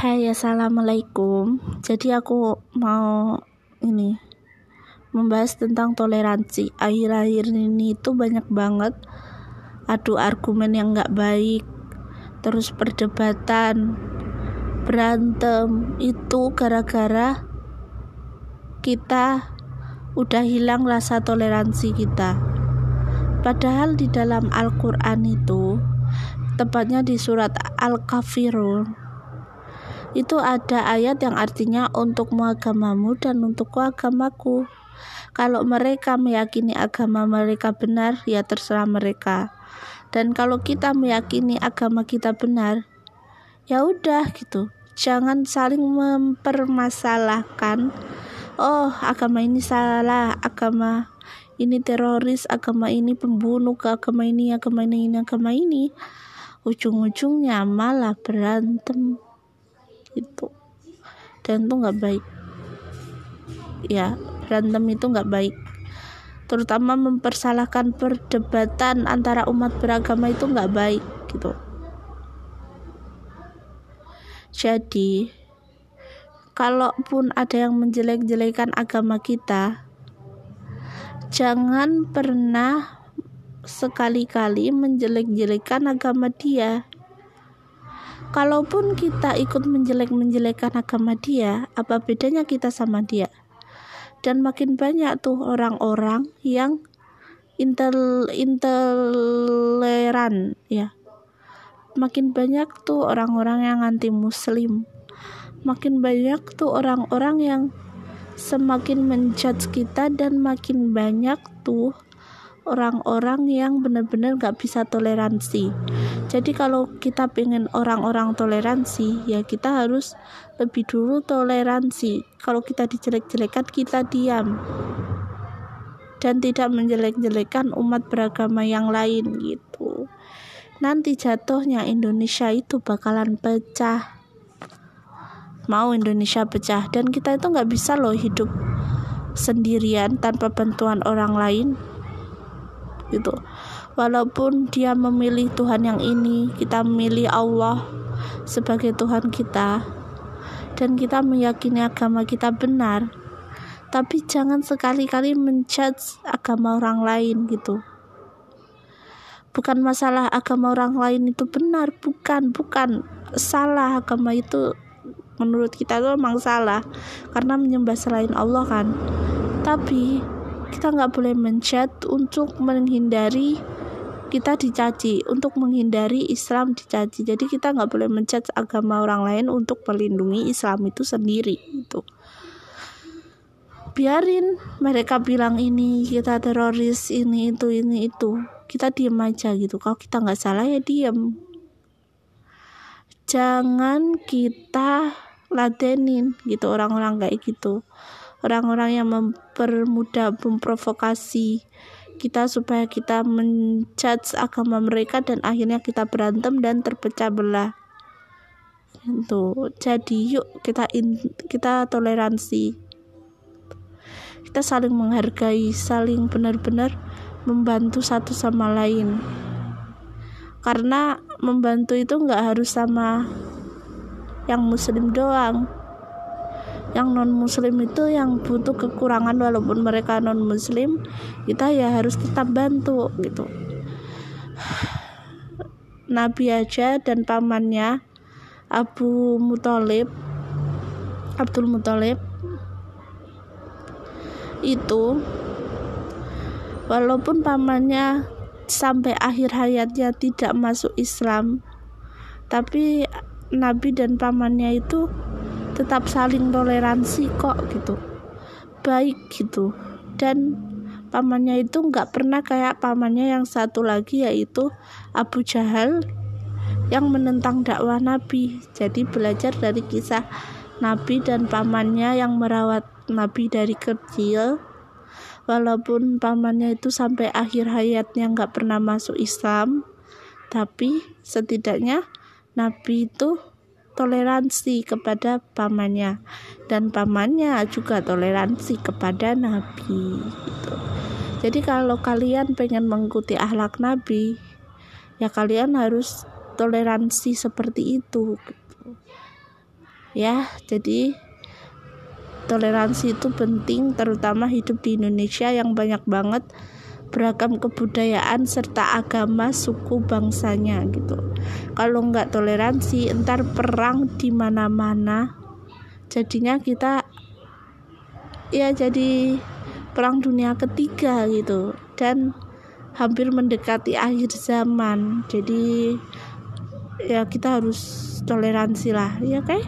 Hai assalamualaikum. Jadi aku mau ini membahas tentang toleransi. Akhir-akhir ini itu banyak banget adu argumen yang nggak baik terus perdebatan berantem. Itu gara-gara kita udah hilang rasa toleransi kita. Padahal di dalam Al-Quran itu tepatnya di surat Al-Kafirun itu ada ayat yang artinya untukmu agamamu dan untukku agamaku. Kalau mereka meyakini agama mereka benar, ya terserah mereka. Dan kalau kita meyakini agama kita benar, ya udah gitu. Jangan saling mempermasalahkan. Oh, agama ini salah, agama ini teroris, agama ini pembunuh, agama ini, agama ini, agama ini. Ujung-ujungnya malah berantem itu. Dan itu nggak baik. Ya berantem itu nggak baik. Terutama mempersalahkan perdebatan antara umat beragama itu nggak baik gitu. Jadi kalaupun ada yang menjelek-jelekan agama kita jangan pernah sekali-kali menjelek-jelekan agama dia Kalaupun kita ikut menjelek-menjelekan agama dia, apa bedanya kita sama dia? Dan makin banyak tuh orang-orang yang intel intoleran ya. Makin banyak tuh orang-orang yang anti muslim. Makin banyak tuh orang-orang yang semakin menjudge kita dan makin banyak tuh orang-orang yang benar-benar gak bisa toleransi. Jadi kalau kita pengen orang-orang toleransi ya kita harus lebih dulu toleransi. Kalau kita dijelek-jelekan kita diam. Dan tidak menjelek-jelekan umat beragama yang lain gitu. Nanti jatuhnya Indonesia itu bakalan pecah. Mau Indonesia pecah. Dan kita itu nggak bisa loh hidup sendirian tanpa bantuan orang lain gitu. Walaupun dia memilih Tuhan yang ini kita memilih Allah sebagai Tuhan kita. Dan kita meyakini agama kita benar. Tapi jangan sekali-kali menjudge agama orang lain gitu. Bukan masalah agama orang lain itu benar bukan bukan. Salah agama itu menurut kita itu memang salah. Karena menyembah selain Allah kan. Tapi kita nggak boleh mencet untuk menghindari kita dicaci untuk menghindari Islam dicaci. Jadi kita nggak boleh mencet agama orang lain untuk melindungi Islam itu sendiri itu biarin mereka bilang ini kita teroris ini itu ini itu. Kita diem aja gitu. Kalau kita nggak salah ya diem. Jangan kita ladenin gitu orang-orang kayak gitu orang-orang yang mempermudah memprovokasi kita supaya kita menjudge agama mereka dan akhirnya kita berantem dan terpecah belah. Itu jadi yuk kita in, kita toleransi. Kita saling menghargai saling benar-benar membantu satu sama lain. Karena membantu itu nggak harus sama yang muslim doang yang non muslim itu yang butuh kekurangan walaupun mereka non muslim kita ya harus tetap bantu gitu. Nabi aja dan pamannya Abu Muthalib Abdul Muthalib itu walaupun pamannya sampai akhir hayatnya tidak masuk Islam tapi Nabi dan pamannya itu tetap saling toleransi kok gitu. Baik gitu. Dan pamannya itu nggak pernah kayak pamannya yang satu lagi yaitu Abu Jahal yang menentang dakwah Nabi. Jadi belajar dari kisah Nabi dan pamannya yang merawat Nabi dari kecil. Walaupun pamannya itu sampai akhir hayatnya nggak pernah masuk Islam tapi setidaknya Nabi itu toleransi kepada pamannya dan pamannya juga toleransi kepada nabi gitu. Jadi kalau kalian pengen mengikuti akhlak nabi ya kalian harus toleransi seperti itu gitu. ya jadi toleransi itu penting terutama hidup di Indonesia yang banyak banget beragam kebudayaan serta agama suku bangsanya gitu. Kalau nggak toleransi entar perang di mana-mana. Jadinya kita ya jadi perang dunia ketiga gitu. Dan hampir mendekati akhir zaman. Jadi ya kita harus toleransi lah ya okay?